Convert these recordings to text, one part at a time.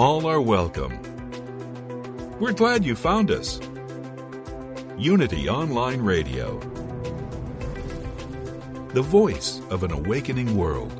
All are welcome. We're glad you found us. Unity Online Radio, the voice of an awakening world.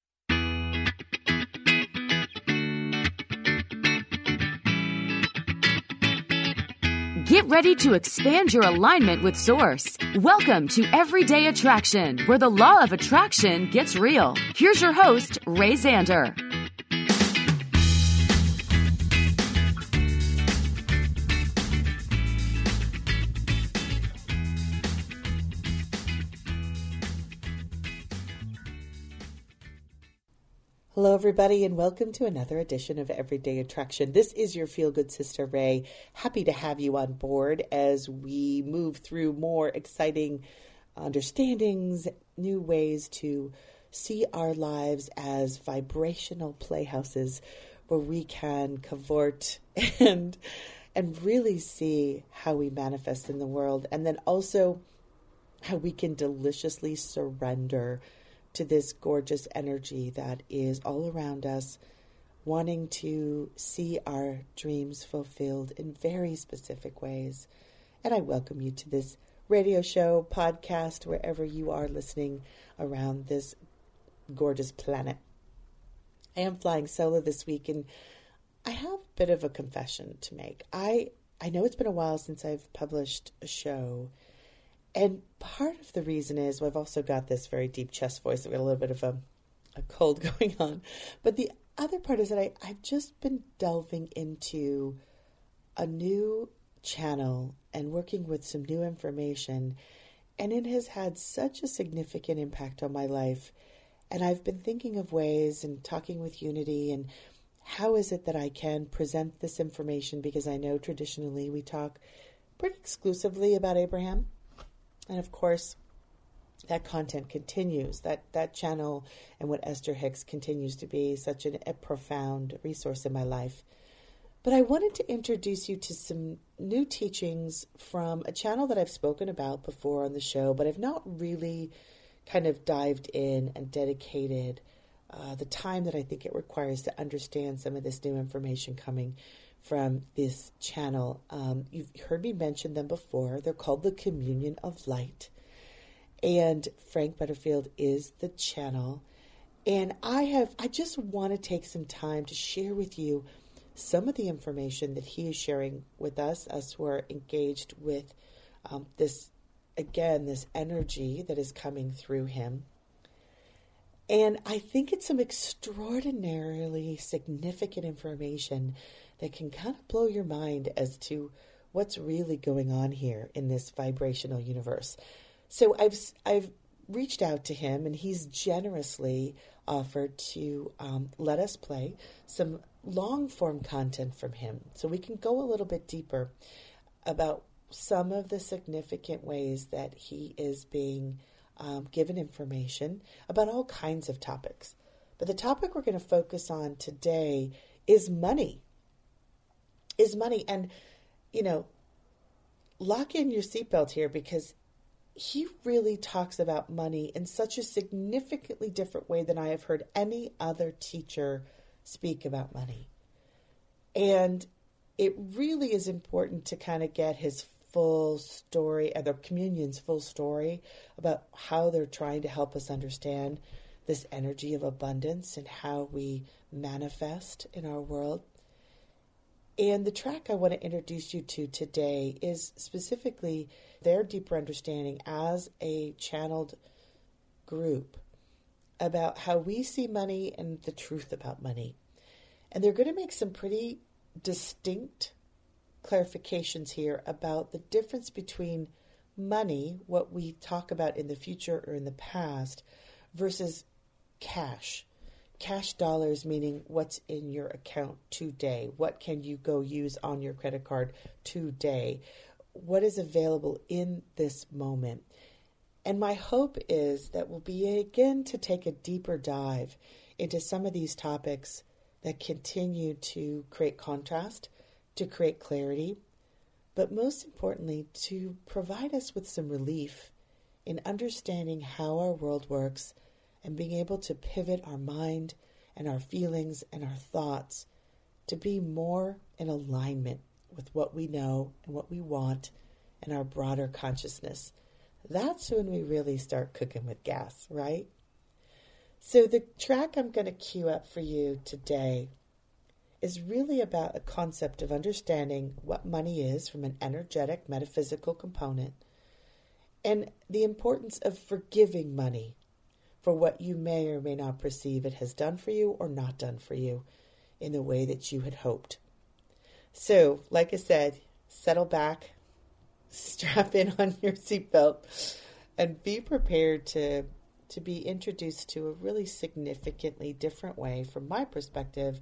ready to expand your alignment with Source. Welcome to Everyday Attraction, where the law of attraction gets real. Here's your host, Ray Zander. Hello, everybody, and welcome to another edition of Everyday Attraction. This is your feel good sister, Ray. Happy to have you on board as we move through more exciting understandings, new ways to see our lives as vibrational playhouses where we can cavort and and really see how we manifest in the world and then also how we can deliciously surrender to this gorgeous energy that is all around us, wanting to see our dreams fulfilled in very specific ways. And I welcome you to this radio show, podcast, wherever you are listening around this gorgeous planet. I am flying solo this week and I have a bit of a confession to make. I I know it's been a while since I've published a show and part of the reason is I've also got this very deep chest voice. I've got a little bit of a, a cold going on. But the other part is that I, I've just been delving into a new channel and working with some new information. And it has had such a significant impact on my life. And I've been thinking of ways and talking with Unity and how is it that I can present this information because I know traditionally we talk pretty exclusively about Abraham and of course, that content continues. That that channel and what Esther Hicks continues to be such an, a profound resource in my life. But I wanted to introduce you to some new teachings from a channel that I've spoken about before on the show, but I've not really kind of dived in and dedicated uh, the time that I think it requires to understand some of this new information coming from this channel. Um, you've heard me mention them before. They're called the Communion of Light. And Frank Butterfield is the channel. And I have, I just want to take some time to share with you some of the information that he is sharing with us, as we're engaged with um, this, again, this energy that is coming through him. And I think it's some extraordinarily significant information that can kind of blow your mind as to what's really going on here in this vibrational universe. So I've I've reached out to him, and he's generously offered to um, let us play some long form content from him, so we can go a little bit deeper about some of the significant ways that he is being um, given information about all kinds of topics. But the topic we're going to focus on today is money is money. And, you know, lock in your seatbelt here because he really talks about money in such a significantly different way than I have heard any other teacher speak about money. And it really is important to kind of get his full story, and the communion's full story about how they're trying to help us understand this energy of abundance and how we manifest in our world. And the track I want to introduce you to today is specifically their deeper understanding as a channeled group about how we see money and the truth about money. And they're going to make some pretty distinct clarifications here about the difference between money, what we talk about in the future or in the past, versus cash. Cash dollars meaning what's in your account today. What can you go use on your credit card today? What is available in this moment? And my hope is that we'll begin to take a deeper dive into some of these topics that continue to create contrast, to create clarity, but most importantly, to provide us with some relief in understanding how our world works and being able to pivot our mind and our feelings and our thoughts to be more in alignment with what we know and what we want and our broader consciousness. That's when we really start cooking with gas, right? So, the track I'm going to cue up for you today is really about a concept of understanding what money is from an energetic, metaphysical component and the importance of forgiving money for what you may or may not perceive it has done for you or not done for you in the way that you had hoped. So, like I said, settle back, strap in on your seatbelt, and be prepared to to be introduced to a really significantly different way, from my perspective,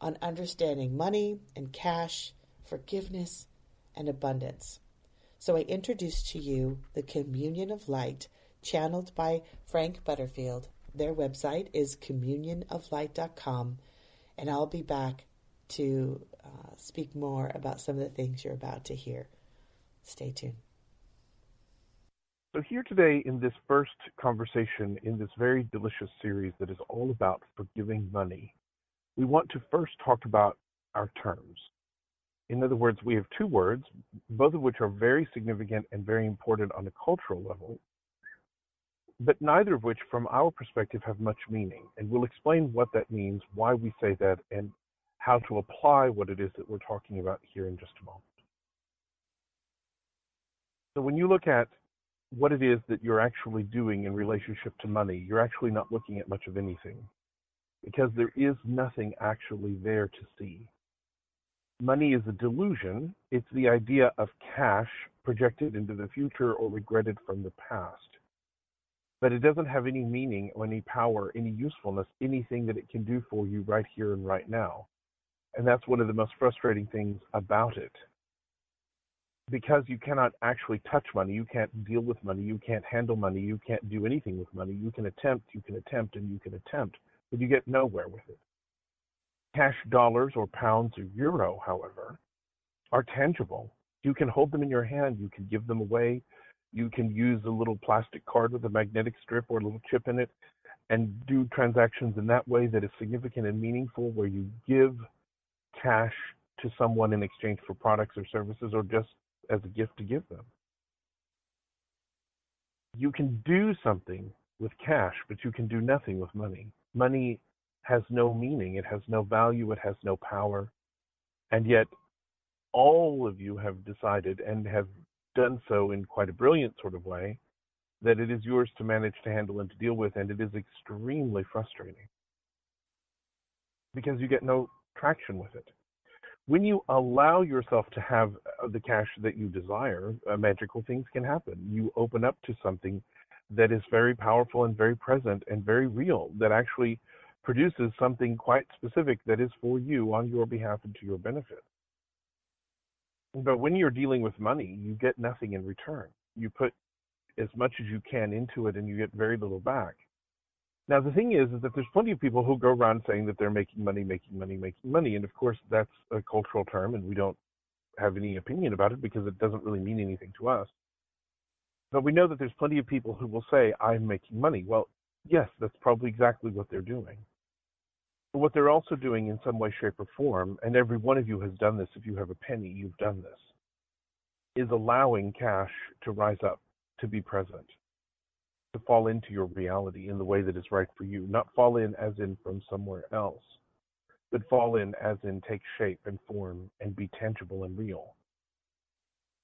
on understanding money and cash, forgiveness, and abundance. So I introduce to you the Communion of Light channeled by Frank Butterfield. Their website is communionoflight.com, and I'll be back to uh, speak more about some of the things you're about to hear. Stay tuned. So, here today in this first conversation in this very delicious series that is all about forgiving money, we want to first talk about our terms. In other words, we have two words, both of which are very significant and very important on a cultural level, but neither of which, from our perspective, have much meaning. And we'll explain what that means, why we say that, and how to apply what it is that we're talking about here in just a moment. So when you look at what it is that you're actually doing in relationship to money, you're actually not looking at much of anything because there is nothing actually there to see. Money is a delusion. It's the idea of cash projected into the future or regretted from the past but it doesn't have any meaning or any power, any usefulness, anything that it can do for you right here and right now. And that's one of the most frustrating things about it. Because you cannot actually touch money, you can't deal with money, you can't handle money, you can't do anything with money. You can attempt, you can attempt, and you can attempt, but you get nowhere with it. Cash dollars or pounds or euro, however, are tangible. You can hold them in your hand, you can give them away, you can use a little plastic card with a magnetic strip or a little chip in it and do transactions in that way that is significant and meaningful where you give cash to someone in exchange for products or services or just as a gift to give them. You can do something with cash, but you can do nothing with money. Money has no meaning, it has no value, it has no power. And yet, all of you have decided and have done so in quite a brilliant sort of way that it is yours to manage to handle and to deal with, and it is extremely frustrating because you get no traction with it. When you allow yourself to have uh, the cash that you desire, uh, magical things can happen. You open up to something that is very powerful and very present and very real, that actually produces something quite specific that is for you on your behalf and to your benefit. But when you're dealing with money, you get nothing in return. You put as much as you can into it and you get very little back. Now the thing is, is that there's plenty of people who go around saying that they're making money, making money, making money, and of course that's a cultural term, and we don't have any opinion about it because it doesn't really mean anything to us. But we know that there's plenty of people who will say, "I'm making money." Well, yes, that's probably exactly what they're doing what they're also doing in some way, shape, or form, and every one of you has done this, if you have a penny, you've done this, is allowing cash to rise up, to be present, to fall into your reality in the way that is right for you. Not fall in as in from somewhere else, but fall in as in take shape and form and be tangible and real.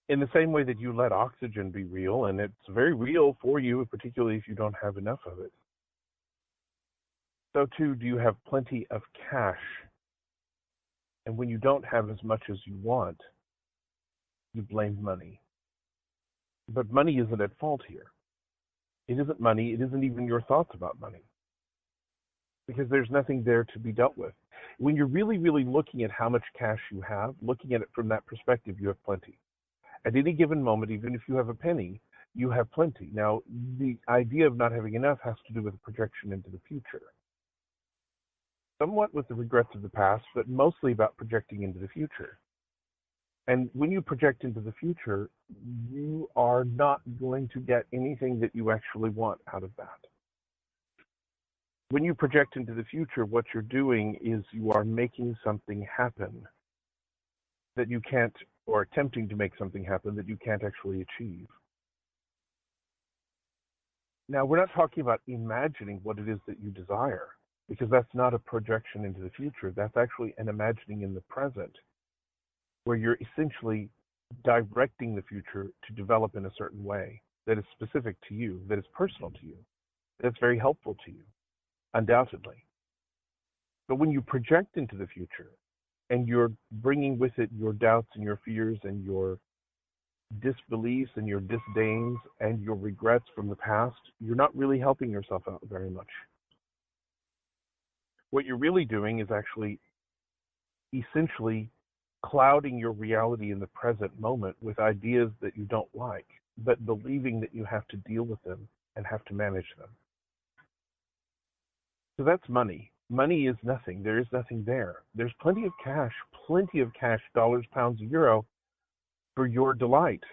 In the same way that you let oxygen be real, and it's very real for you, particularly if you don't have enough of it so too do you have plenty of cash. And when you don't have as much as you want, you blame money. But money isn't at fault here. It isn't money, it isn't even your thoughts about money. because there's nothing there to be dealt with. When you're really, really looking at how much cash you have, looking at it from that perspective, you have plenty. At any given moment, even if you have a penny, you have plenty. Now, the idea of not having enough has to do with projection into the future. Somewhat with the regrets of the past, but mostly about projecting into the future. And when you project into the future, you are not going to get anything that you actually want out of that. When you project into the future, what you're doing is you are making something happen that you can't, or attempting to make something happen that you can't actually achieve. Now, we're not talking about imagining what it is that you desire, because that's not a projection into the future. That's actually an imagining in the present where you're essentially directing the future to develop in a certain way that is specific to you, that is personal to you, that's very helpful to you, undoubtedly. But when you project into the future and you're bringing with it your doubts and your fears and your disbeliefs and your disdains and your regrets from the past, you're not really helping yourself out very much. What you're really doing is actually essentially clouding your reality in the present moment with ideas that you don't like, but believing that you have to deal with them and have to manage them. So that's money. Money is nothing. There is nothing there. There's plenty of cash, plenty of cash, dollars, pounds, euro, for your delight,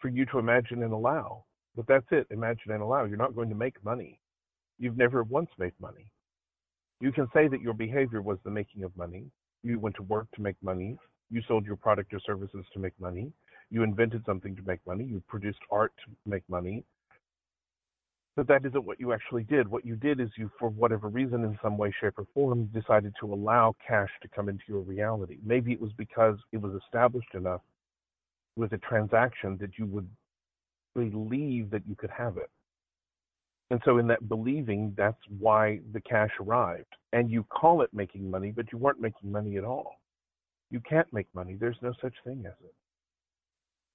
for you to imagine and allow. But that's it, imagine and allow. You're not going to make money. You've never once made money. You can say that your behavior was the making of money. You went to work to make money. You sold your product or services to make money. You invented something to make money. You produced art to make money. But that isn't what you actually did. What you did is you, for whatever reason, in some way, shape, or form, decided to allow cash to come into your reality. Maybe it was because it was established enough with a transaction that you would believe that you could have it. And so, in that believing, that's why the cash arrived. And you call it making money, but you weren't making money at all. You can't make money. There's no such thing as it.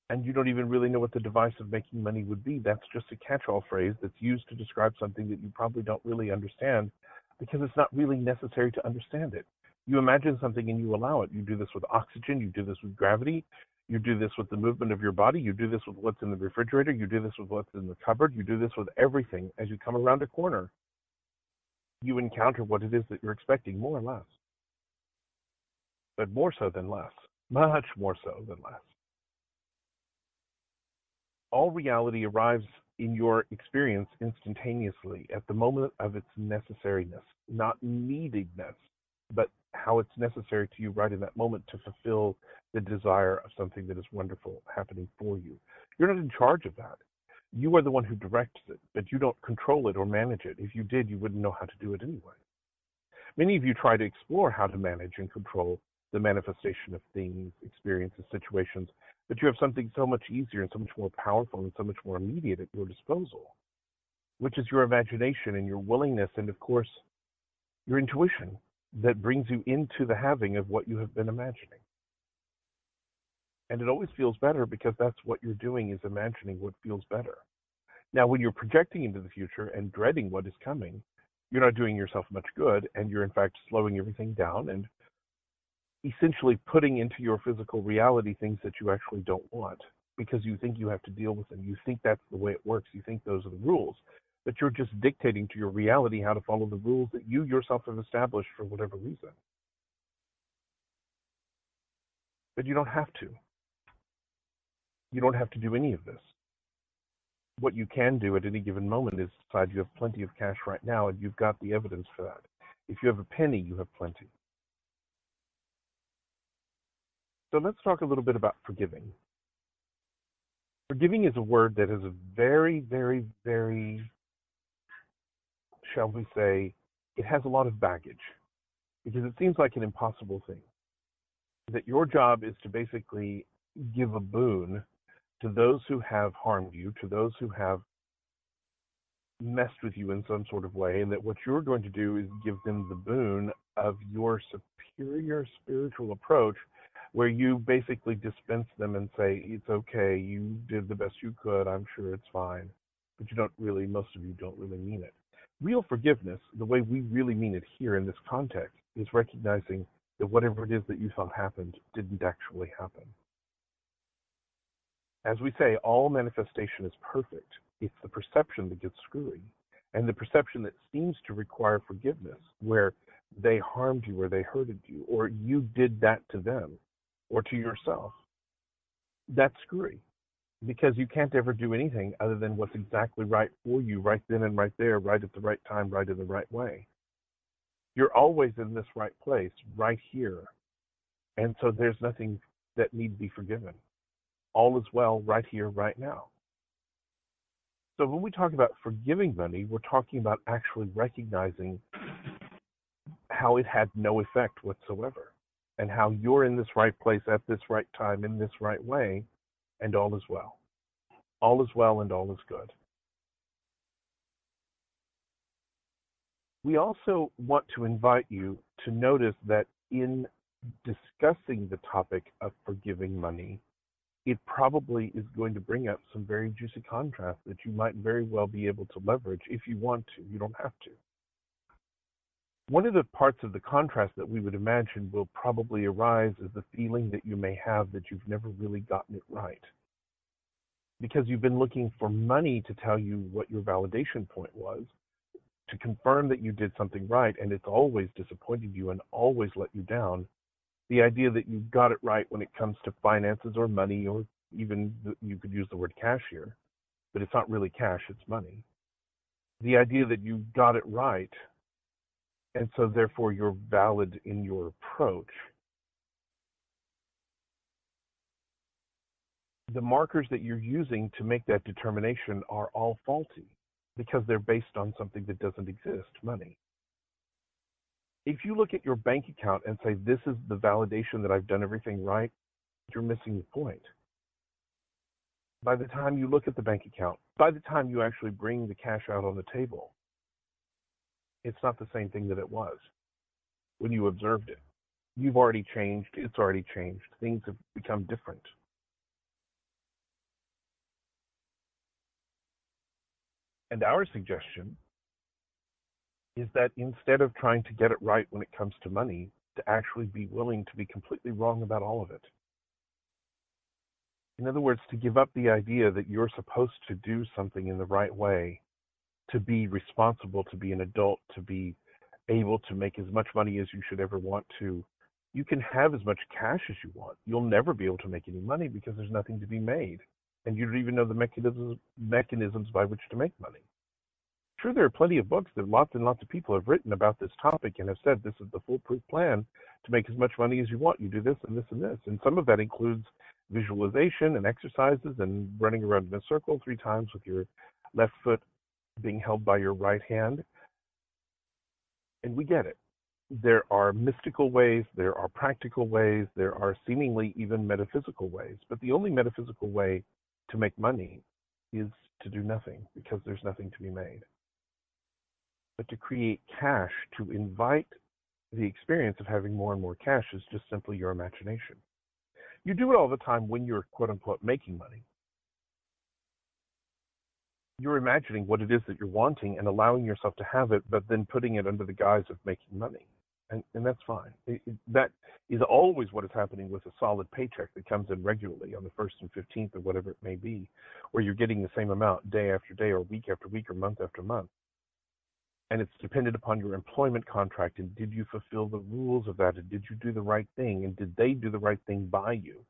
And you don't even really know what the device of making money would be. That's just a catch all phrase that's used to describe something that you probably don't really understand because it's not really necessary to understand it. You imagine something and you allow it. You do this with oxygen, you do this with gravity, you do this with the movement of your body, you do this with what's in the refrigerator, you do this with what's in the cupboard, you do this with everything. As you come around a corner, you encounter what it is that you're expecting, more or less but more so than less, much more so than less. All reality arrives in your experience instantaneously at the moment of its necessariness, not neededness, but how it's necessary to you right in that moment to fulfill the desire of something that is wonderful happening for you. You're not in charge of that. You are the one who directs it, but you don't control it or manage it. If you did, you wouldn't know how to do it anyway. Many of you try to explore how to manage and control the manifestation of things, experiences, situations, but you have something so much easier and so much more powerful and so much more immediate at your disposal, which is your imagination and your willingness, and of course, your intuition that brings you into the having of what you have been imagining. And it always feels better because that's what you're doing is imagining what feels better. Now, when you're projecting into the future and dreading what is coming, you're not doing yourself much good, and you're in fact slowing everything down and essentially putting into your physical reality things that you actually don't want because you think you have to deal with them. You think that's the way it works. You think those are the rules. But you're just dictating to your reality how to follow the rules that you yourself have established for whatever reason. But you don't have to. You don't have to do any of this. What you can do at any given moment is decide you have plenty of cash right now and you've got the evidence for that. If you have a penny, you have plenty. So let's talk a little bit about forgiving. Forgiving is a word that is a very, very, very, shall we say, it has a lot of baggage because it seems like an impossible thing. That your job is to basically give a boon to those who have harmed you, to those who have messed with you in some sort of way, and that what you're going to do is give them the boon of your superior spiritual approach where you basically dispense them and say, it's okay, you did the best you could, I'm sure it's fine. But you don't really, most of you don't really mean it. Real forgiveness, the way we really mean it here in this context, is recognizing that whatever it is that you thought happened didn't actually happen. As we say, all manifestation is perfect. It's the perception that gets screwy. And the perception that seems to require forgiveness, where they harmed you or they hurted you, or you did that to them or to yourself, that's screwy because you can't ever do anything other than what's exactly right for you right then and right there, right at the right time, right in the right way. You're always in this right place, right here. And so there's nothing that need to be forgiven. All is well right here, right now. So when we talk about forgiving money, we're talking about actually recognizing how it had no effect whatsoever and how you're in this right place at this right time in this right way and all is well. All is well and all is good. We also want to invite you to notice that in discussing the topic of forgiving money, it probably is going to bring up some very juicy contrast that you might very well be able to leverage if you want to. You don't have to. One of the parts of the contrast that we would imagine will probably arise is the feeling that you may have that you've never really gotten it right. Because you've been looking for money to tell you what your validation point was, to confirm that you did something right, and it's always disappointed you and always let you down the idea that you got it right when it comes to finances or money, or even you could use the word cash here, but it's not really cash, it's money. The idea that you got it right, and so therefore you're valid in your approach. The markers that you're using to make that determination are all faulty because they're based on something that doesn't exist money if you look at your bank account and say, this is the validation that I've done everything right, you're missing the point. By the time you look at the bank account, by the time you actually bring the cash out on the table, it's not the same thing that it was when you observed it. You've already changed, it's already changed, things have become different. And our suggestion is that instead of trying to get it right when it comes to money, to actually be willing to be completely wrong about all of it. In other words, to give up the idea that you're supposed to do something in the right way, to be responsible, to be an adult, to be able to make as much money as you should ever want to. You can have as much cash as you want. You'll never be able to make any money because there's nothing to be made. And you don't even know the mechanisms, mechanisms by which to make money sure there are plenty of books that lots and lots of people have written about this topic and have said this is the foolproof plan to make as much money as you want. You do this and this and this. And some of that includes visualization and exercises and running around in a circle three times with your left foot being held by your right hand. And we get it. There are mystical ways, there are practical ways, there are seemingly even metaphysical ways. But the only metaphysical way to make money is to do nothing because there's nothing to be made but to create cash, to invite the experience of having more and more cash is just simply your imagination. You do it all the time when you're quote unquote making money. You're imagining what it is that you're wanting and allowing yourself to have it, but then putting it under the guise of making money. And, and that's fine. It, it, that is always what is happening with a solid paycheck that comes in regularly on the 1st and 15th or whatever it may be, where you're getting the same amount day after day or week after week or month after month and it's dependent upon your employment contract and did you fulfill the rules of that and did you do the right thing and did they do the right thing by you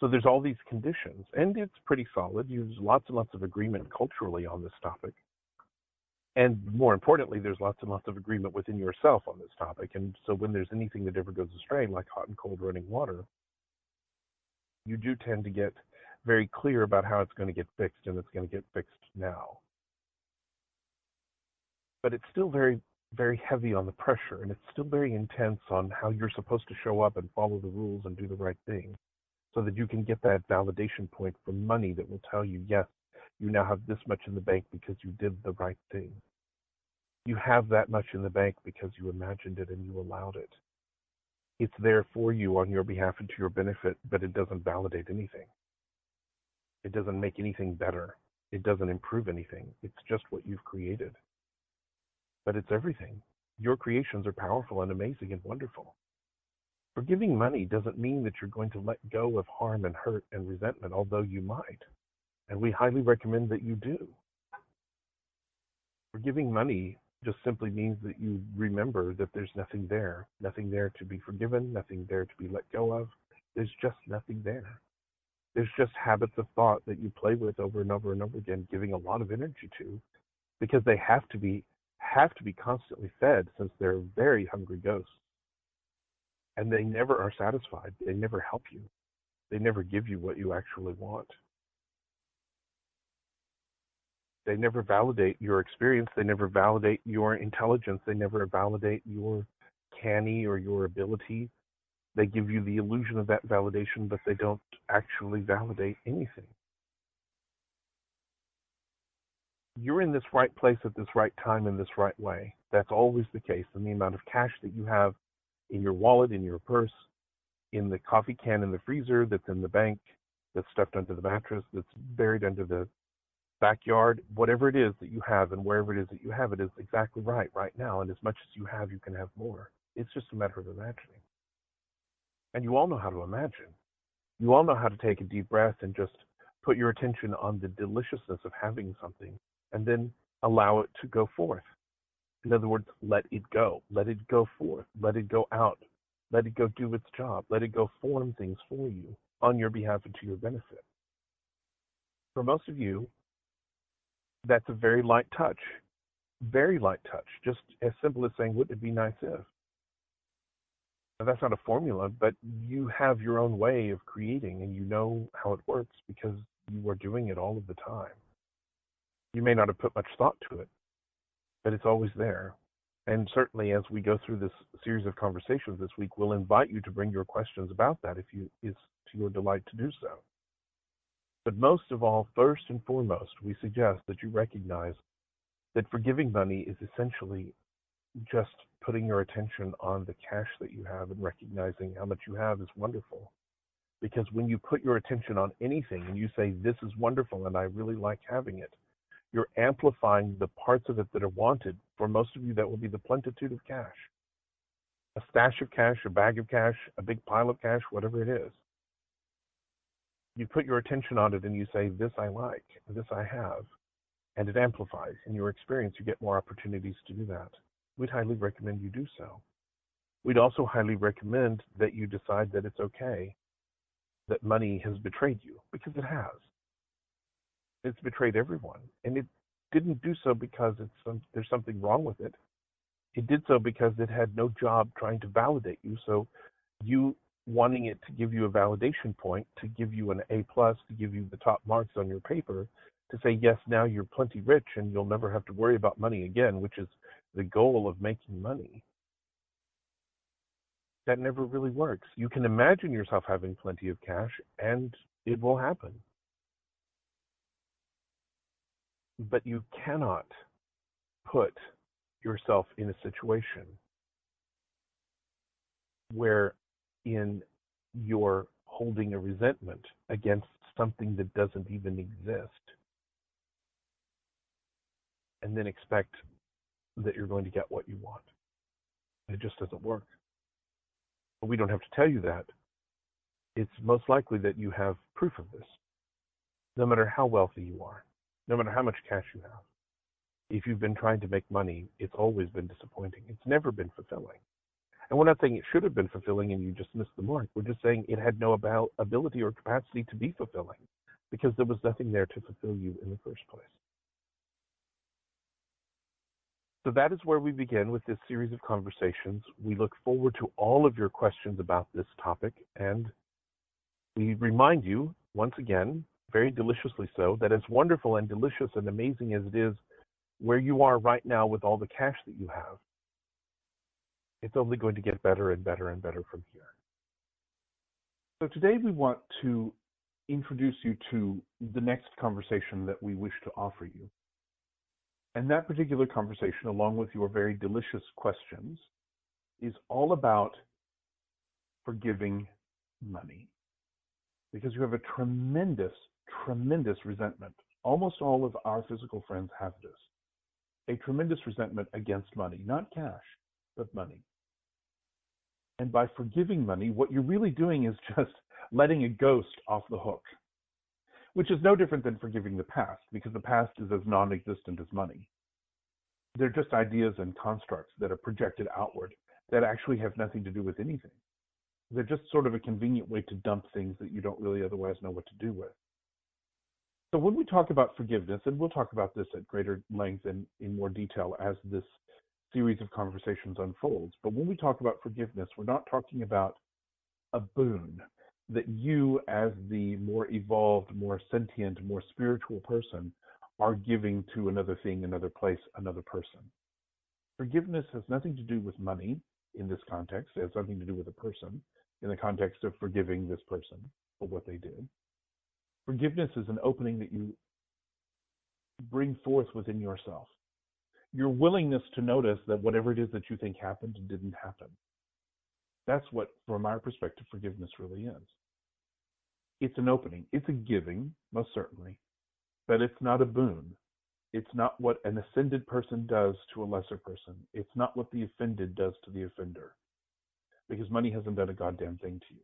so there's all these conditions and it's pretty solid. There's lots and lots of agreement culturally on this topic. And more importantly there's lots and lots of agreement within yourself on this topic. And so when there's anything that ever goes astray like hot and cold running water you do tend to get very clear about how it's going to get fixed and it's going to get fixed now. But it's still very very heavy on the pressure and it's still very intense on how you're supposed to show up and follow the rules and do the right thing so that you can get that validation point from money that will tell you yes you now have this much in the bank because you did the right thing. You have that much in the bank because you imagined it and you allowed it. It's there for you on your behalf and to your benefit but it doesn't validate anything. It doesn't make anything better. It doesn't improve anything. It's just what you've created. But it's everything. Your creations are powerful and amazing and wonderful. Forgiving money doesn't mean that you're going to let go of harm and hurt and resentment, although you might. And we highly recommend that you do. Forgiving money just simply means that you remember that there's nothing there, nothing there to be forgiven, nothing there to be let go of. There's just nothing there. There's just habits of thought that you play with over and over and over again, giving a lot of energy to, because they have to be have to be constantly fed since they're very hungry ghosts. And they never are satisfied. They never help you. They never give you what you actually want. They never validate your experience. They never validate your intelligence. They never validate your canny or your ability. They give you the illusion of that validation, but they don't actually validate anything. You're in this right place at this right time in this right way. That's always the case. And the amount of cash that you have in your wallet, in your purse, in the coffee can in the freezer, that's in the bank, that's stuffed under the mattress, that's buried under the backyard, whatever it is that you have and wherever it is that you have it is exactly right right now. And as much as you have, you can have more. It's just a matter of imagining. And you all know how to imagine. You all know how to take a deep breath and just put your attention on the deliciousness of having something and then allow it to go forth. In other words, let it go. Let it go forth. Let it go out. Let it go do its job. Let it go form things for you on your behalf and to your benefit. For most of you, that's a very light touch. Very light touch. Just as simple as saying, wouldn't it be nice if? Now, that's not a formula, but you have your own way of creating and you know how it works because you are doing it all of the time. You may not have put much thought to it, but it's always there. And certainly, as we go through this series of conversations this week, we'll invite you to bring your questions about that if you it's to your delight to do so. But most of all, first and foremost, we suggest that you recognize that forgiving money is essentially just putting your attention on the cash that you have and recognizing how much you have is wonderful. Because when you put your attention on anything and you say, This is wonderful and I really like having it, you're amplifying the parts of it that are wanted. For most of you, that will be the plentitude of cash. A stash of cash, a bag of cash, a big pile of cash, whatever it is you put your attention on it and you say, This I like, this I have, and it amplifies. In your experience, you get more opportunities to do that. We'd highly recommend you do so. We'd also highly recommend that you decide that it's okay that money has betrayed you, because it has. It's betrayed everyone. And it didn't do so because it's some, there's something wrong with it. It did so because it had no job trying to validate you. So you wanting it to give you a validation point, to give you an A plus, to give you the top marks on your paper, to say yes, now you're plenty rich and you'll never have to worry about money again, which is the goal of making money. That never really works. You can imagine yourself having plenty of cash and it will happen. But you cannot put yourself in a situation where in you're holding a resentment against something that doesn't even exist and then expect that you're going to get what you want. It just doesn't work. But we don't have to tell you that. It's most likely that you have proof of this, no matter how wealthy you are, no matter how much cash you have. If you've been trying to make money, it's always been disappointing. It's never been fulfilling. And we're not saying it should have been fulfilling and you just missed the mark. We're just saying it had no about ability or capacity to be fulfilling because there was nothing there to fulfill you in the first place. So that is where we begin with this series of conversations. We look forward to all of your questions about this topic, and we remind you, once again, very deliciously so, that as wonderful and delicious and amazing as it is where you are right now with all the cash that you have, it's only going to get better and better and better from here. So today we want to introduce you to the next conversation that we wish to offer you. And that particular conversation, along with your very delicious questions, is all about forgiving money. Because you have a tremendous, tremendous resentment. Almost all of our physical friends have this. a tremendous resentment against money, not cash, but money. And by forgiving money, what you're really doing is just letting a ghost off the hook, which is no different than forgiving the past, because the past is as non existent as money. They're just ideas and constructs that are projected outward that actually have nothing to do with anything. They're just sort of a convenient way to dump things that you don't really otherwise know what to do with. So when we talk about forgiveness, and we'll talk about this at greater length and in more detail as this series of conversations unfolds, but when we talk about forgiveness, we're not talking about a boon that you, as the more evolved, more sentient, more spiritual person, are giving to another thing, another place, another person. Forgiveness has nothing to do with money in this context, it has nothing to do with a person in the context of forgiving this person for what they did. Forgiveness is an opening that you bring forth within yourself. Your willingness to notice that whatever it is that you think happened didn't happen. That's what, from our perspective, forgiveness really is. It's an opening. It's a giving, most certainly, but it's not a boon. It's not what an ascended person does to a lesser person. It's not what the offended does to the offender. Because money hasn't done a goddamn thing to you.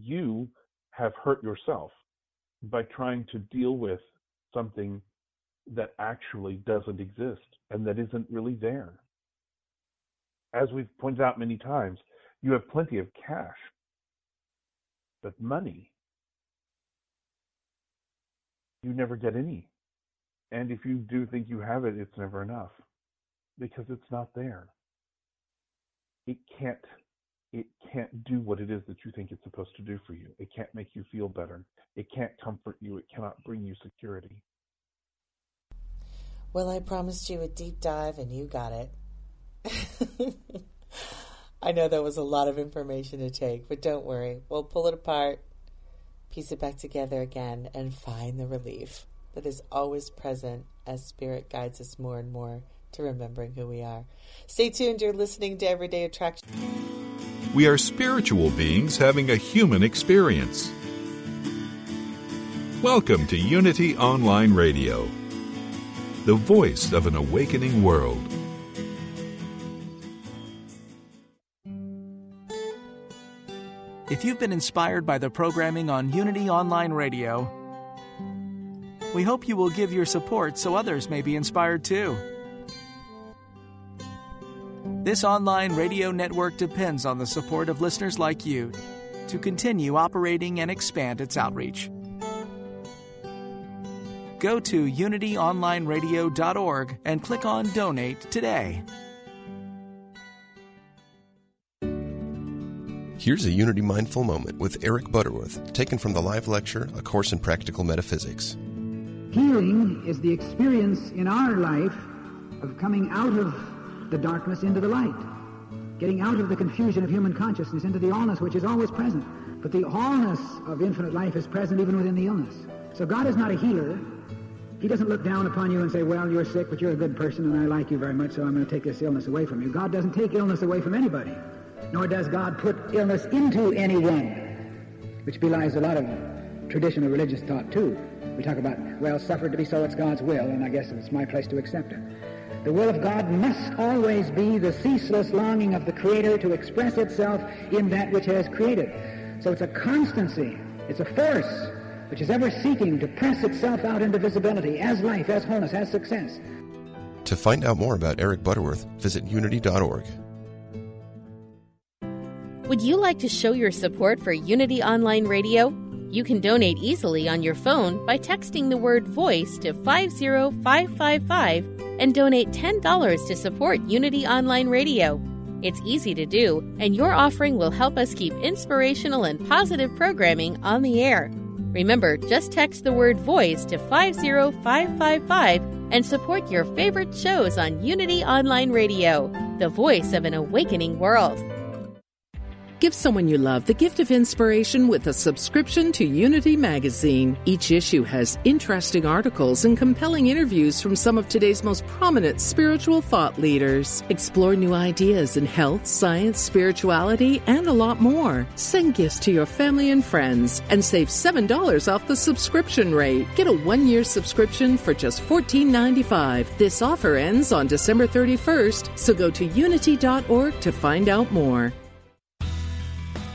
You have hurt yourself by trying to deal with something that actually doesn't exist and that isn't really there. As we've pointed out many times, you have plenty of cash, but money you never get any. And if you do think you have it, it's never enough because it's not there. It can't it can't do what it is that you think it's supposed to do for you. It can't make you feel better. It can't comfort you. It cannot bring you security. Well, I promised you a deep dive and you got it. I know that was a lot of information to take, but don't worry. We'll pull it apart piece it back together again, and find the relief that is always present as Spirit guides us more and more to remembering who we are. Stay tuned. You're listening to Everyday Attraction. We are spiritual beings having a human experience. Welcome to Unity Online Radio, the voice of an awakening world. If you've been inspired by the programming on Unity Online Radio, we hope you will give your support so others may be inspired too. This online radio network depends on the support of listeners like you to continue operating and expand its outreach. Go to unityonlineradio.org and click on Donate today. Here's a Unity Mindful Moment with Eric Butterworth, taken from the live lecture, A Course in Practical Metaphysics. Healing is the experience in our life of coming out of the darkness into the light, getting out of the confusion of human consciousness into the allness which is always present. But the allness of infinite life is present even within the illness. So God is not a healer. He doesn't look down upon you and say, well, you're sick, but you're a good person and I like you very much, so I'm going to take this illness away from you. God doesn't take illness away from anybody nor does God put illness into anyone, which belies a lot of traditional religious thought too. We talk about, well, suffered to be so, it's God's will, and I guess it's my place to accept it. The will of God must always be the ceaseless longing of the Creator to express itself in that which has created. So it's a constancy, it's a force which is ever seeking to press itself out into visibility as life, as wholeness, as success. To find out more about Eric Butterworth, visit unity.org. Would you like to show your support for Unity Online Radio? You can donate easily on your phone by texting the word voice to 50555 and donate $10 to support Unity Online Radio. It's easy to do, and your offering will help us keep inspirational and positive programming on the air. Remember, just text the word voice to 50555 and support your favorite shows on Unity Online Radio, the voice of an awakening world. Give someone you love the gift of inspiration with a subscription to Unity Magazine. Each issue has interesting articles and compelling interviews from some of today's most prominent spiritual thought leaders. Explore new ideas in health, science, spirituality, and a lot more. Send gifts to your family and friends and save $7 off the subscription rate. Get a one year subscription for just $14.95. This offer ends on December 31st, so go to unity.org to find out more.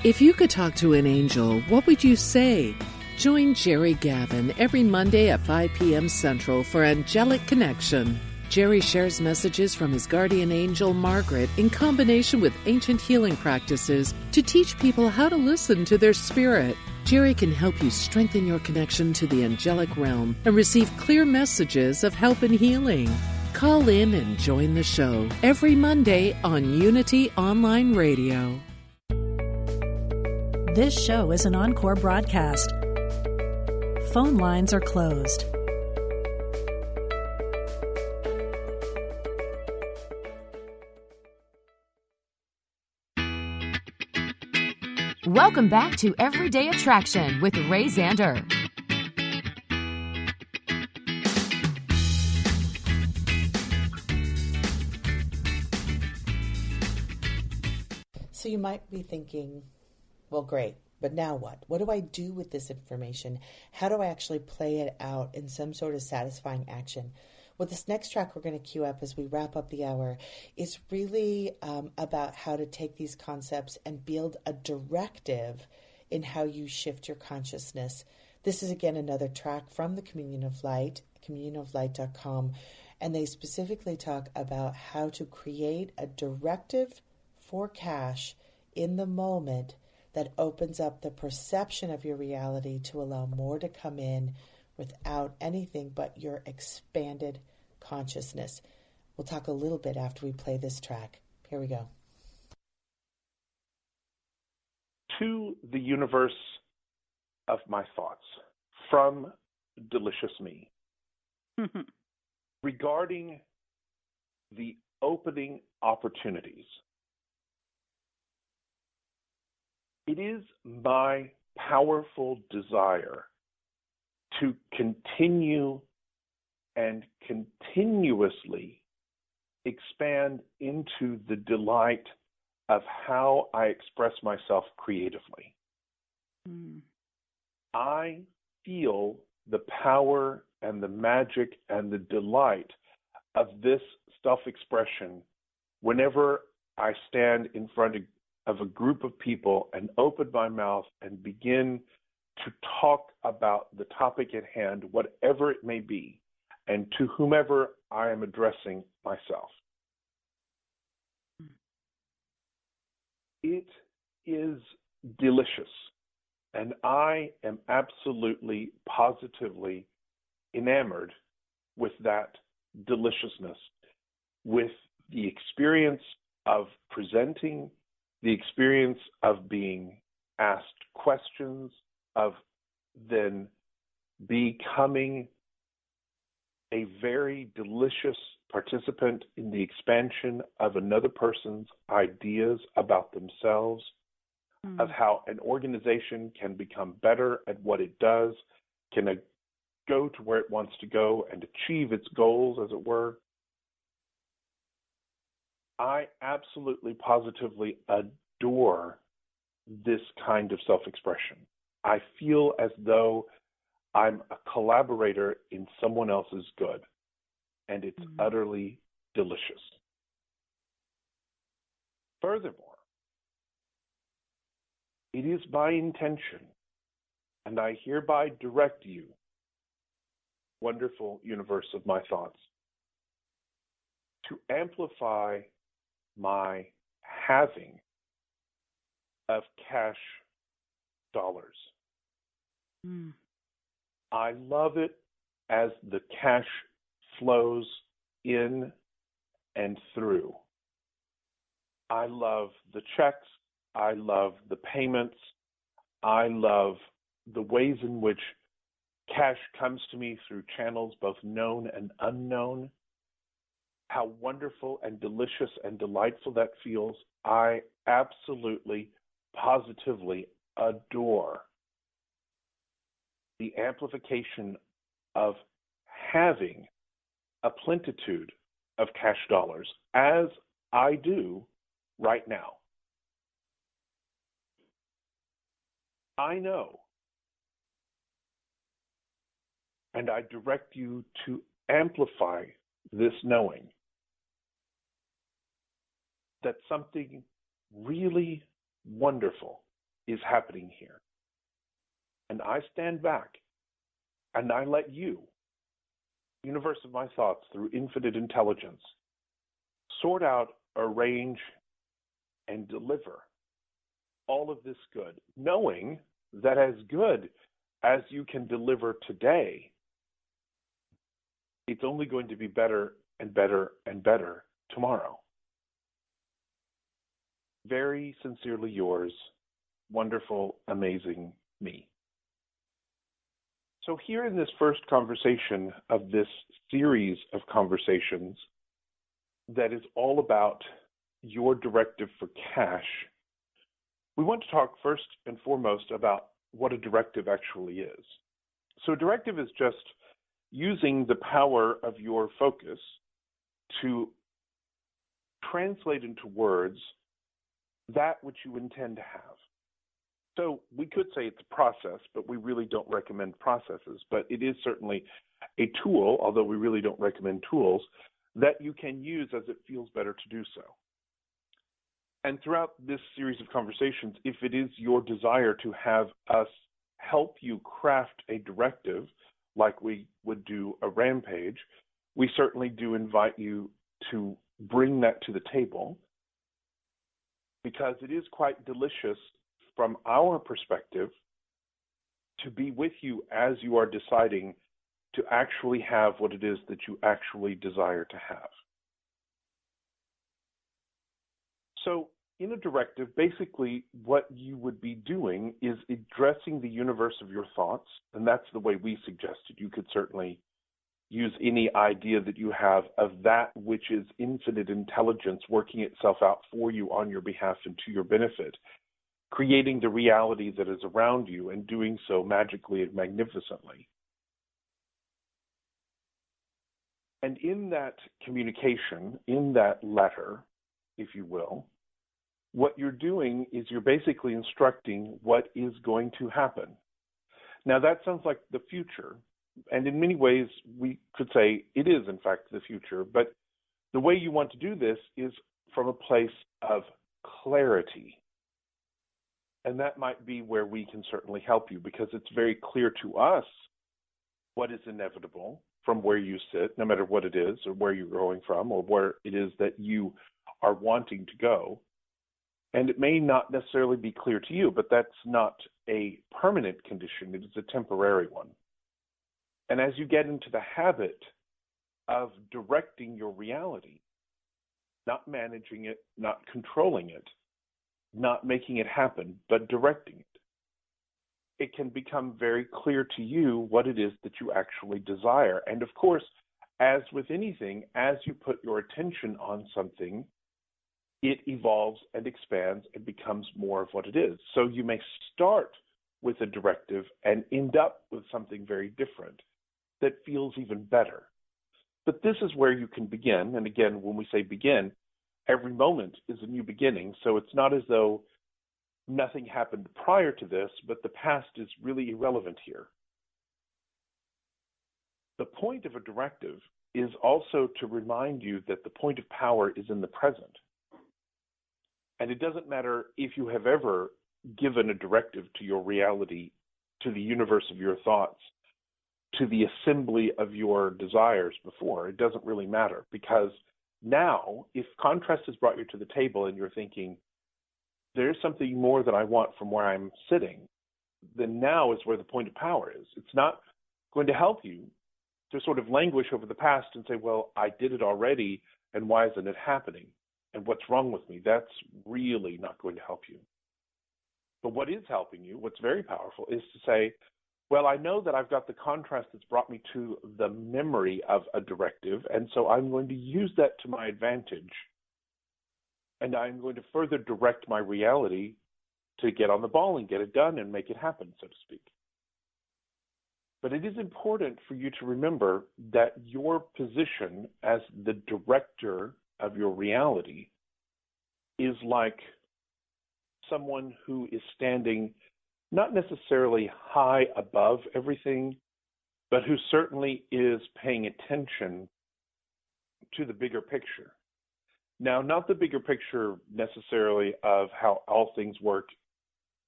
If you could talk to an angel, what would you say? Join Jerry Gavin every Monday at 5 p.m. Central for Angelic Connection. Jerry shares messages from his guardian angel Margaret in combination with ancient healing practices to teach people how to listen to their spirit. Jerry can help you strengthen your connection to the angelic realm and receive clear messages of help and healing. Call in and join the show every Monday on Unity Online Radio. This show is an encore broadcast. Phone lines are closed. Welcome back to Everyday Attraction with Ray Zander. So you might be thinking, well, great, but now what? What do I do with this information? How do I actually play it out in some sort of satisfying action? Well, this next track we're going to queue up as we wrap up the hour is really um, about how to take these concepts and build a directive in how you shift your consciousness. This is again another track from the Communion of Light, communionoflight.com, and they specifically talk about how to create a directive for cash in the moment that opens up the perception of your reality to allow more to come in without anything but your expanded consciousness. We'll talk a little bit after we play this track. Here we go. To the universe of my thoughts from Delicious Me regarding the opening opportunities It is my powerful desire to continue and continuously expand into the delight of how I express myself creatively. Mm. I feel the power and the magic and the delight of this self expression whenever I stand in front of of a group of people and open my mouth and begin to talk about the topic at hand, whatever it may be, and to whomever I am addressing myself. It is delicious, and I am absolutely, positively enamored with that deliciousness, with the experience of presenting the experience of being asked questions, of then becoming a very delicious participant in the expansion of another person's ideas about themselves, mm. of how an organization can become better at what it does, can go to where it wants to go and achieve its goals, as it were. I absolutely positively adore this kind of self expression. I feel as though I'm a collaborator in someone else's good, and it's mm-hmm. utterly delicious. Furthermore, it is my intention, and I hereby direct you, wonderful universe of my thoughts, to amplify my having of cash dollars. Mm. I love it as the cash flows in and through. I love the checks. I love the payments. I love the ways in which cash comes to me through channels both known and unknown how wonderful and delicious and delightful that feels. I absolutely positively adore the amplification of having a plentitude of cash dollars as I do right now. I know, and I direct you to amplify this knowing that something really wonderful is happening here. And I stand back and I let you, universe of my thoughts through infinite intelligence, sort out, arrange, and deliver all of this good, knowing that as good as you can deliver today, it's only going to be better and better and better tomorrow. Very sincerely yours, wonderful, amazing me. So, here in this first conversation of this series of conversations that is all about your directive for cash, we want to talk first and foremost about what a directive actually is. So, a directive is just using the power of your focus to translate into words that which you intend to have. So we could say it's a process, but we really don't recommend processes. But it is certainly a tool, although we really don't recommend tools, that you can use as it feels better to do so. And throughout this series of conversations, if it is your desire to have us help you craft a directive like we would do a rampage, we certainly do invite you to bring that to the table because it is quite delicious from our perspective to be with you as you are deciding to actually have what it is that you actually desire to have. So, in a directive, basically what you would be doing is addressing the universe of your thoughts, and that's the way we suggested. You could certainly use any idea that you have of that which is infinite intelligence working itself out for you on your behalf and to your benefit, creating the reality that is around you and doing so magically and magnificently. And in that communication, in that letter, if you will, what you're doing is you're basically instructing what is going to happen. Now, that sounds like the future, and in many ways, we could say it is, in fact, the future, but the way you want to do this is from a place of clarity. And that might be where we can certainly help you because it's very clear to us what is inevitable from where you sit, no matter what it is, or where you're going from, or where it is that you are wanting to go. And it may not necessarily be clear to you, but that's not a permanent condition, it is a temporary one. And as you get into the habit of directing your reality, not managing it, not controlling it, not making it happen, but directing it, it can become very clear to you what it is that you actually desire. And of course, as with anything, as you put your attention on something, it evolves and expands and becomes more of what it is. So you may start with a directive and end up with something very different that feels even better. But this is where you can begin. And again, when we say begin, every moment is a new beginning. So it's not as though nothing happened prior to this, but the past is really irrelevant here. The point of a directive is also to remind you that the point of power is in the present. And it doesn't matter if you have ever given a directive to your reality, to the universe of your thoughts, to the assembly of your desires before. It doesn't really matter because now, if contrast has brought you to the table and you're thinking, there's something more that I want from where I'm sitting, then now is where the point of power is. It's not going to help you to sort of languish over the past and say, well, I did it already, and why isn't it happening? And what's wrong with me? That's really not going to help you. But what is helping you, what's very powerful, is to say, well, I know that I've got the contrast that's brought me to the memory of a directive, and so I'm going to use that to my advantage. And I'm going to further direct my reality to get on the ball and get it done and make it happen, so to speak. But it is important for you to remember that your position as the director of your reality is like someone who is standing not necessarily high above everything, but who certainly is paying attention to the bigger picture. Now, not the bigger picture necessarily of how all things work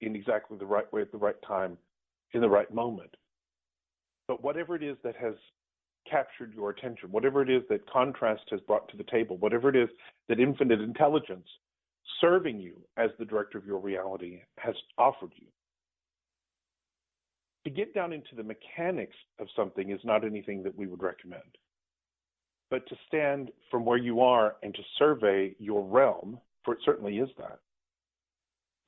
in exactly the right way at the right time in the right moment, but whatever it is that has captured your attention, whatever it is that contrast has brought to the table, whatever it is that infinite intelligence serving you as the director of your reality has offered you. To get down into the mechanics of something is not anything that we would recommend. But to stand from where you are and to survey your realm, for it certainly is that,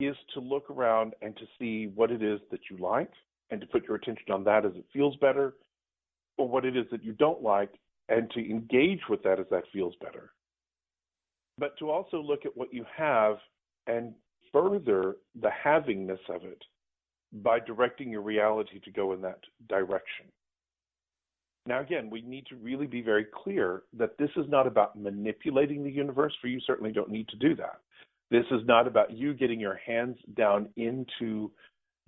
is to look around and to see what it is that you like and to put your attention on that as it feels better, or what it is that you don't like and to engage with that as that feels better but to also look at what you have and further the havingness of it by directing your reality to go in that direction. Now, again, we need to really be very clear that this is not about manipulating the universe, for you certainly don't need to do that. This is not about you getting your hands down into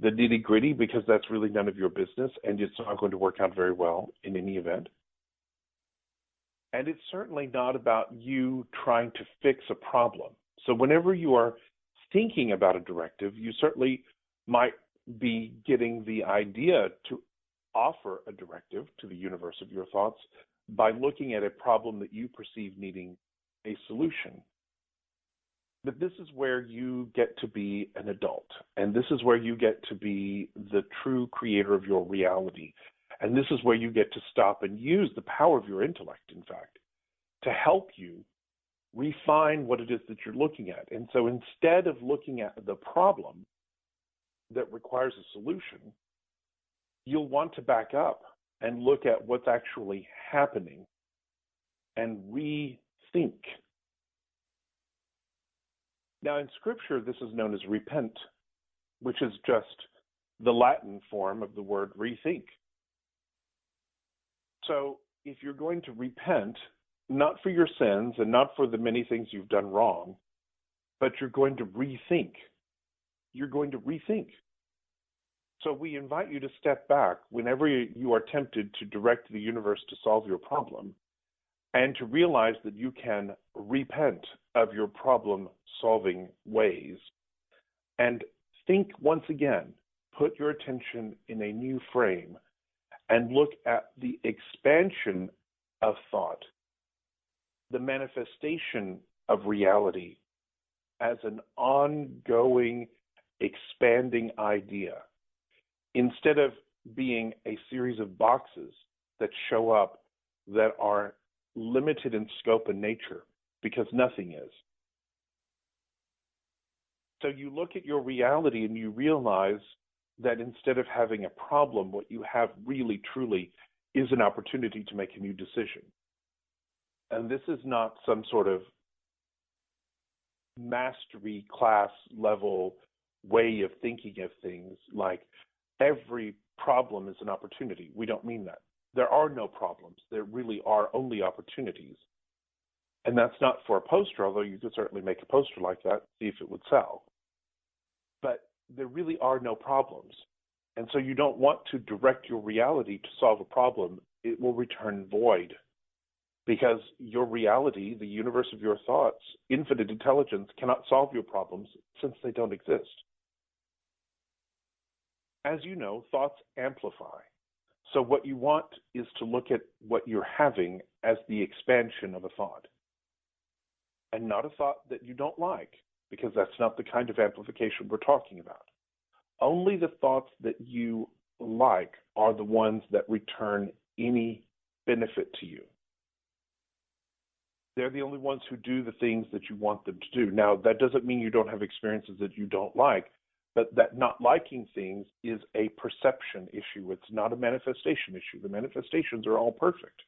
the nitty gritty because that's really none of your business and it's not going to work out very well in any event. And it's certainly not about you trying to fix a problem. So, whenever you are thinking about a directive, you certainly might be getting the idea to offer a directive to the universe of your thoughts by looking at a problem that you perceive needing a solution. But this is where you get to be an adult, and this is where you get to be the true creator of your reality. And this is where you get to stop and use the power of your intellect, in fact, to help you refine what it is that you're looking at. And so instead of looking at the problem that requires a solution, you'll want to back up and look at what's actually happening and rethink. Now, in Scripture, this is known as repent, which is just the Latin form of the word rethink. So if you're going to repent, not for your sins and not for the many things you've done wrong, but you're going to rethink. You're going to rethink. So we invite you to step back whenever you are tempted to direct the universe to solve your problem and to realize that you can repent of your problem solving ways. And think once again, put your attention in a new frame and look at the expansion of thought, the manifestation of reality as an ongoing, expanding idea, instead of being a series of boxes that show up that are limited in scope and nature, because nothing is. So you look at your reality and you realize that instead of having a problem, what you have really truly is an opportunity to make a new decision. And this is not some sort of mastery class level way of thinking of things like every problem is an opportunity. We don't mean that. There are no problems. There really are only opportunities. And that's not for a poster, although you could certainly make a poster like that, see if it would sell. But there really are no problems. And so you don't want to direct your reality to solve a problem. It will return void because your reality, the universe of your thoughts, infinite intelligence cannot solve your problems since they don't exist. As you know, thoughts amplify. So what you want is to look at what you're having as the expansion of a thought and not a thought that you don't like because that's not the kind of amplification we're talking about. Only the thoughts that you like are the ones that return any benefit to you. They're the only ones who do the things that you want them to do. Now, that doesn't mean you don't have experiences that you don't like, but that not liking things is a perception issue. It's not a manifestation issue. The manifestations are all perfect.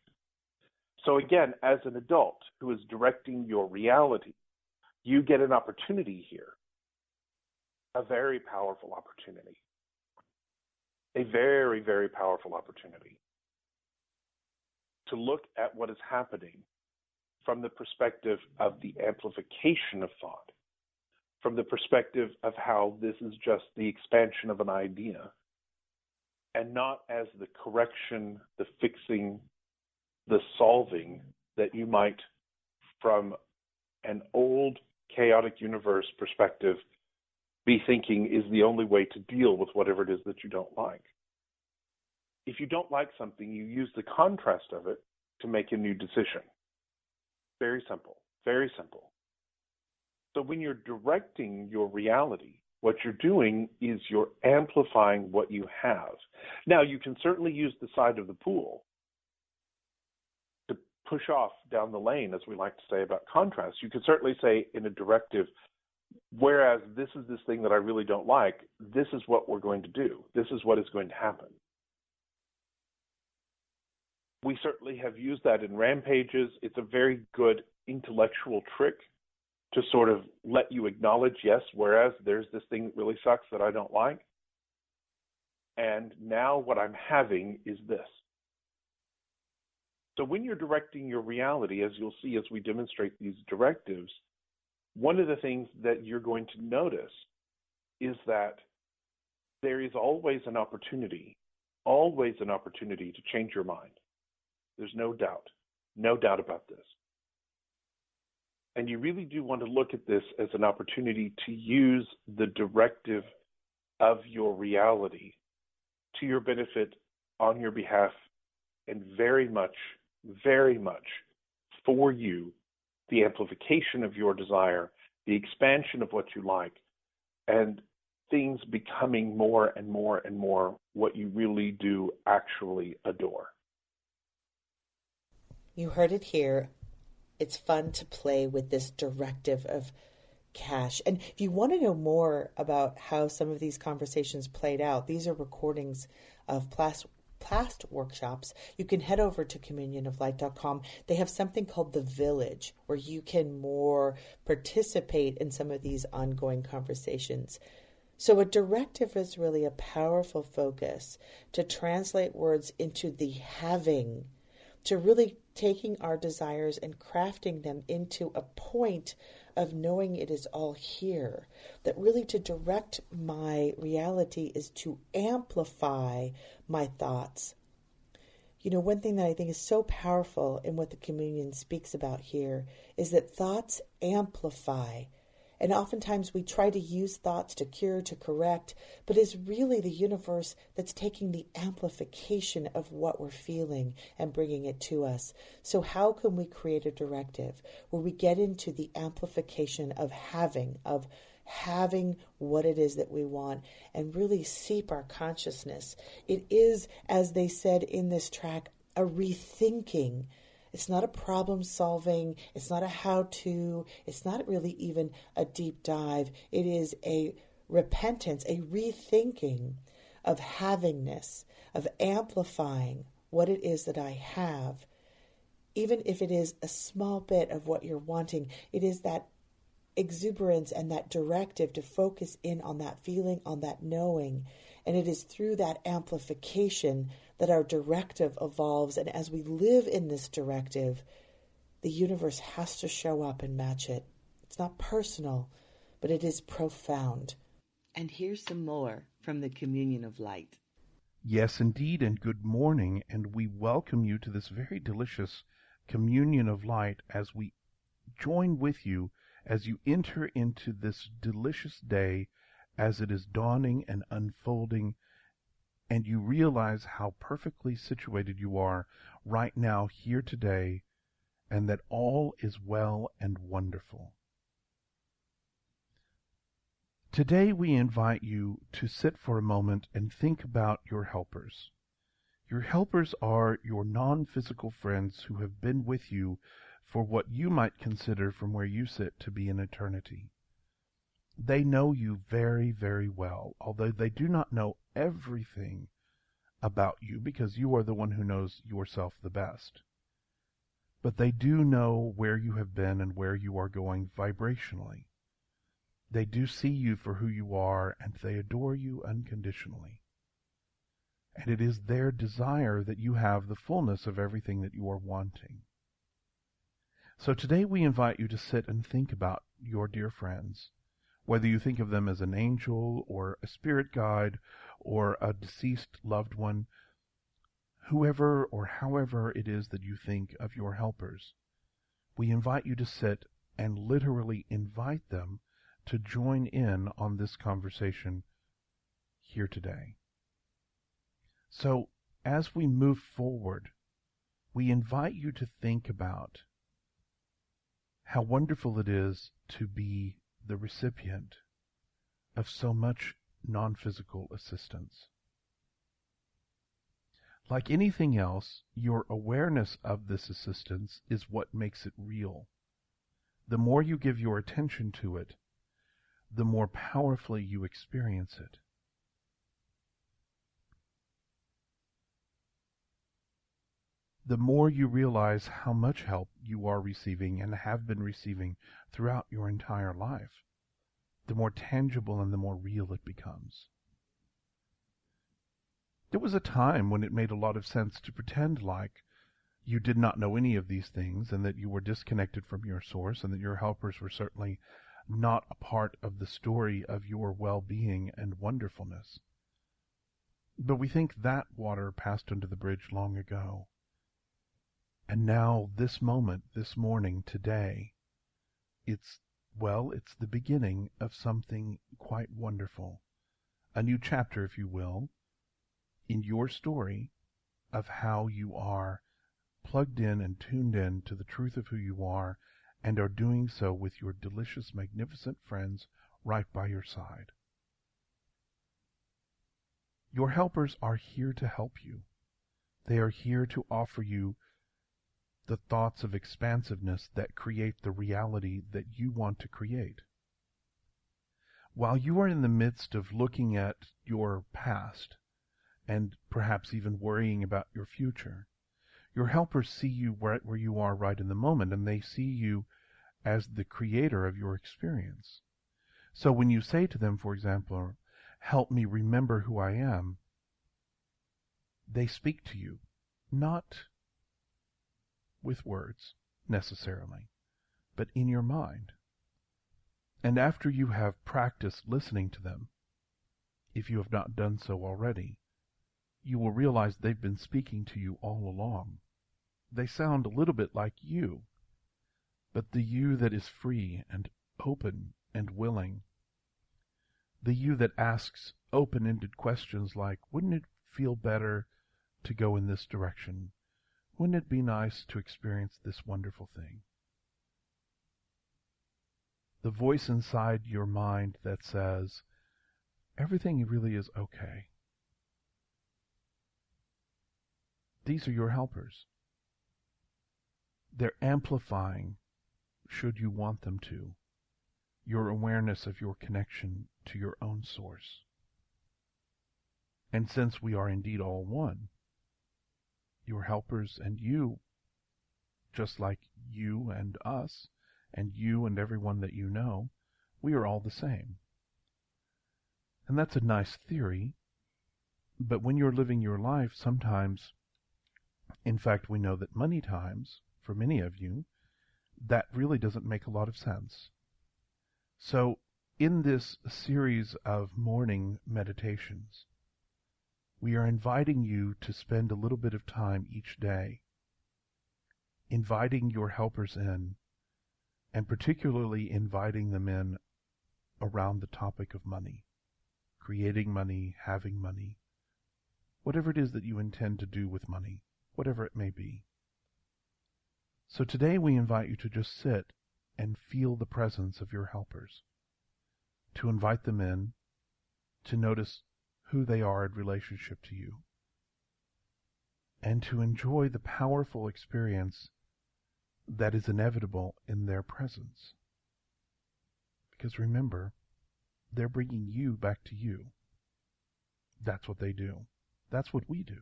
So, again, as an adult who is directing your reality, you get an opportunity here a very powerful opportunity. A very, very powerful opportunity to look at what is happening from the perspective of the amplification of thought, from the perspective of how this is just the expansion of an idea, and not as the correction, the fixing, the solving that you might, from an old chaotic universe perspective, be thinking is the only way to deal with whatever it is that you don't like. If you don't like something, you use the contrast of it to make a new decision. Very simple. Very simple. So when you're directing your reality, what you're doing is you're amplifying what you have. Now, you can certainly use the side of the pool to push off down the lane, as we like to say about contrast. You can certainly say in a directive, whereas this is this thing that I really don't like, this is what we're going to do. This is what is going to happen. We certainly have used that in rampages. It's a very good intellectual trick to sort of let you acknowledge, yes, whereas there's this thing that really sucks that I don't like. And now what I'm having is this. So when you're directing your reality, as you'll see as we demonstrate these directives, one of the things that you're going to notice is that there is always an opportunity, always an opportunity to change your mind. There's no doubt, no doubt about this. And you really do want to look at this as an opportunity to use the directive of your reality to your benefit on your behalf and very much, very much for you, the amplification of your desire, the expansion of what you like, and things becoming more and more and more what you really do actually adore. You heard it here it's fun to play with this directive of cash. And if you want to know more about how some of these conversations played out, these are recordings of Plast workshops. You can head over to communionoflight.com. They have something called the Village where you can more participate in some of these ongoing conversations. So, a directive is really a powerful focus to translate words into the having to really taking our desires and crafting them into a point of knowing it is all here. That really to direct my reality is to amplify my thoughts. You know, one thing that I think is so powerful in what the communion speaks about here is that thoughts amplify. And oftentimes we try to use thoughts to cure, to correct, but it's really the universe that's taking the amplification of what we're feeling and bringing it to us. So, how can we create a directive where we get into the amplification of having, of having what it is that we want and really seep our consciousness? It is, as they said in this track, a rethinking it's not a problem solving. It's not a how to. It's not really even a deep dive. It is a repentance, a rethinking of havingness, of amplifying what it is that I have. Even if it is a small bit of what you're wanting, it is that exuberance and that directive to focus in on that feeling, on that knowing. And it is through that amplification that our directive evolves. And as we live in this directive, the universe has to show up and match it. It's not personal, but it is profound. And here's some more from the Communion of Light. Yes, indeed, and good morning, and we welcome you to this very delicious communion of light as we join with you as you enter into this delicious day as it is dawning and unfolding and you realize how perfectly situated you are right now, here today, and that all is well and wonderful. Today we invite you to sit for a moment and think about your helpers. Your helpers are your non-physical friends who have been with you for what you might consider from where you sit to be an eternity. They know you very, very well, although they do not know everything about you because you are the one who knows yourself the best. But they do know where you have been and where you are going vibrationally. They do see you for who you are, and they adore you unconditionally. And it is their desire that you have the fullness of everything that you are wanting. So today we invite you to sit and think about your dear friends, whether you think of them as an angel or a spirit guide or a deceased loved one, whoever or however it is that you think of your helpers. We invite you to sit and literally invite them to join in on this conversation here today. So, as we move forward, we invite you to think about how wonderful it is to be the recipient of so much non physical assistance. Like anything else, your awareness of this assistance is what makes it real. The more you give your attention to it, the more powerfully you experience it. The more you realize how much help you are receiving and have been receiving throughout your entire life, the more tangible and the more real it becomes. There was a time when it made a lot of sense to pretend like you did not know any of these things and that you were disconnected from your source and that your helpers were certainly not a part of the story of your well-being and wonderfulness. But we think that water passed under the bridge long ago. And now, this moment, this morning, today, it's, well, it's the beginning of something quite wonderful. A new chapter, if you will, in your story of how you are plugged in and tuned in to the truth of who you are and are doing so with your delicious, magnificent friends right by your side. Your helpers are here to help you. They are here to offer you the thoughts of expansiveness that create the reality that you want to create. While you are in the midst of looking at your past and perhaps even worrying about your future, your helpers see you right where you are right in the moment and they see you as the creator of your experience. So when you say to them, for example, help me remember who I am, they speak to you, not with words necessarily, but in your mind. And after you have practiced listening to them, if you have not done so already, you will realize they've been speaking to you all along. They sound a little bit like you, but the you that is free and open and willing. The you that asks open-ended questions like, wouldn't it feel better to go in this direction? Wouldn't it be nice to experience this wonderful thing? The voice inside your mind that says, everything really is okay. These are your helpers. They're amplifying, should you want them to, your awareness of your connection to your own source. And since we are indeed all one, your helpers and you, just like you and us, and you and everyone that you know, we are all the same. And that's a nice theory, but when you're living your life, sometimes, in fact, we know that many times, for many of you, that really doesn't make a lot of sense. So, in this series of morning meditations, we are inviting you to spend a little bit of time each day inviting your helpers in, and particularly inviting them in around the topic of money, creating money, having money, whatever it is that you intend to do with money, whatever it may be. So today we invite you to just sit and feel the presence of your helpers, to invite them in, to notice who they are in relationship to you, and to enjoy the powerful experience that is inevitable in their presence. Because remember, they're bringing you back to you. That's what they do. That's what we do.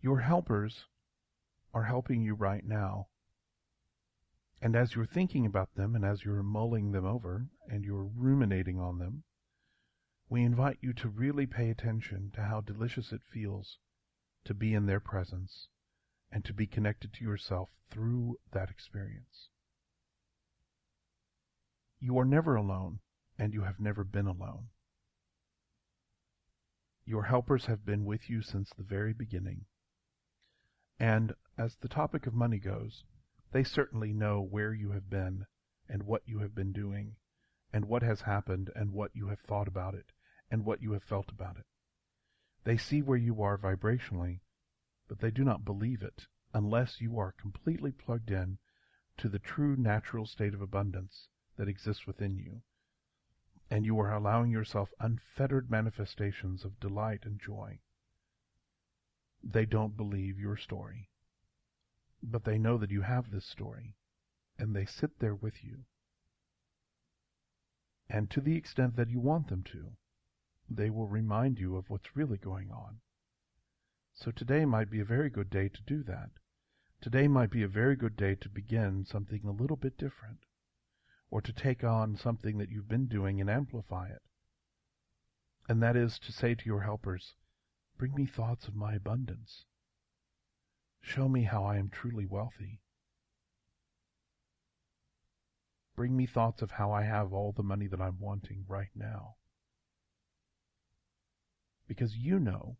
Your helpers are helping you right now. And as you're thinking about them and as you're mulling them over and you're ruminating on them, we invite you to really pay attention to how delicious it feels to be in their presence and to be connected to yourself through that experience. You are never alone, and you have never been alone. Your helpers have been with you since the very beginning. And as the topic of money goes, they certainly know where you have been and what you have been doing and what has happened and what you have thought about it and what you have felt about it. They see where you are vibrationally, but they do not believe it unless you are completely plugged in to the true natural state of abundance that exists within you, and you are allowing yourself unfettered manifestations of delight and joy. They don't believe your story, but they know that you have this story, and they sit there with you. And to the extent that you want them to, they will remind you of what's really going on. So today might be a very good day to do that. Today might be a very good day to begin something a little bit different, or to take on something that you've been doing and amplify it. And that is to say to your helpers, Bring me thoughts of my abundance. Show me how I am truly wealthy. Bring me thoughts of how I have all the money that I'm wanting right now. Because you know,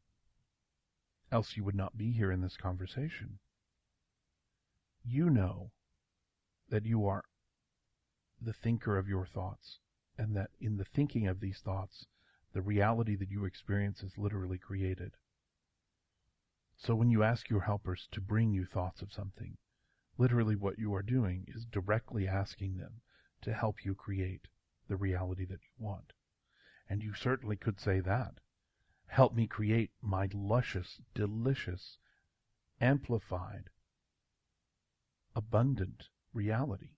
else you would not be here in this conversation. You know that you are the thinker of your thoughts, and that in the thinking of these thoughts, the reality that you experience is literally created. So when you ask your helpers to bring you thoughts of something, literally what you are doing is directly asking them to help you create the reality that you want. And you certainly could say that. Help me create my luscious, delicious, amplified, abundant reality.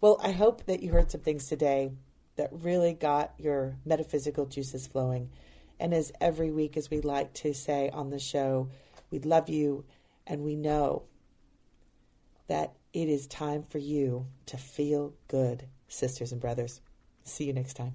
Well, I hope that you heard some things today that really got your metaphysical juices flowing. And as every week, as we like to say on the show, we love you and we know that it is time for you to feel good, sisters and brothers. See you next time.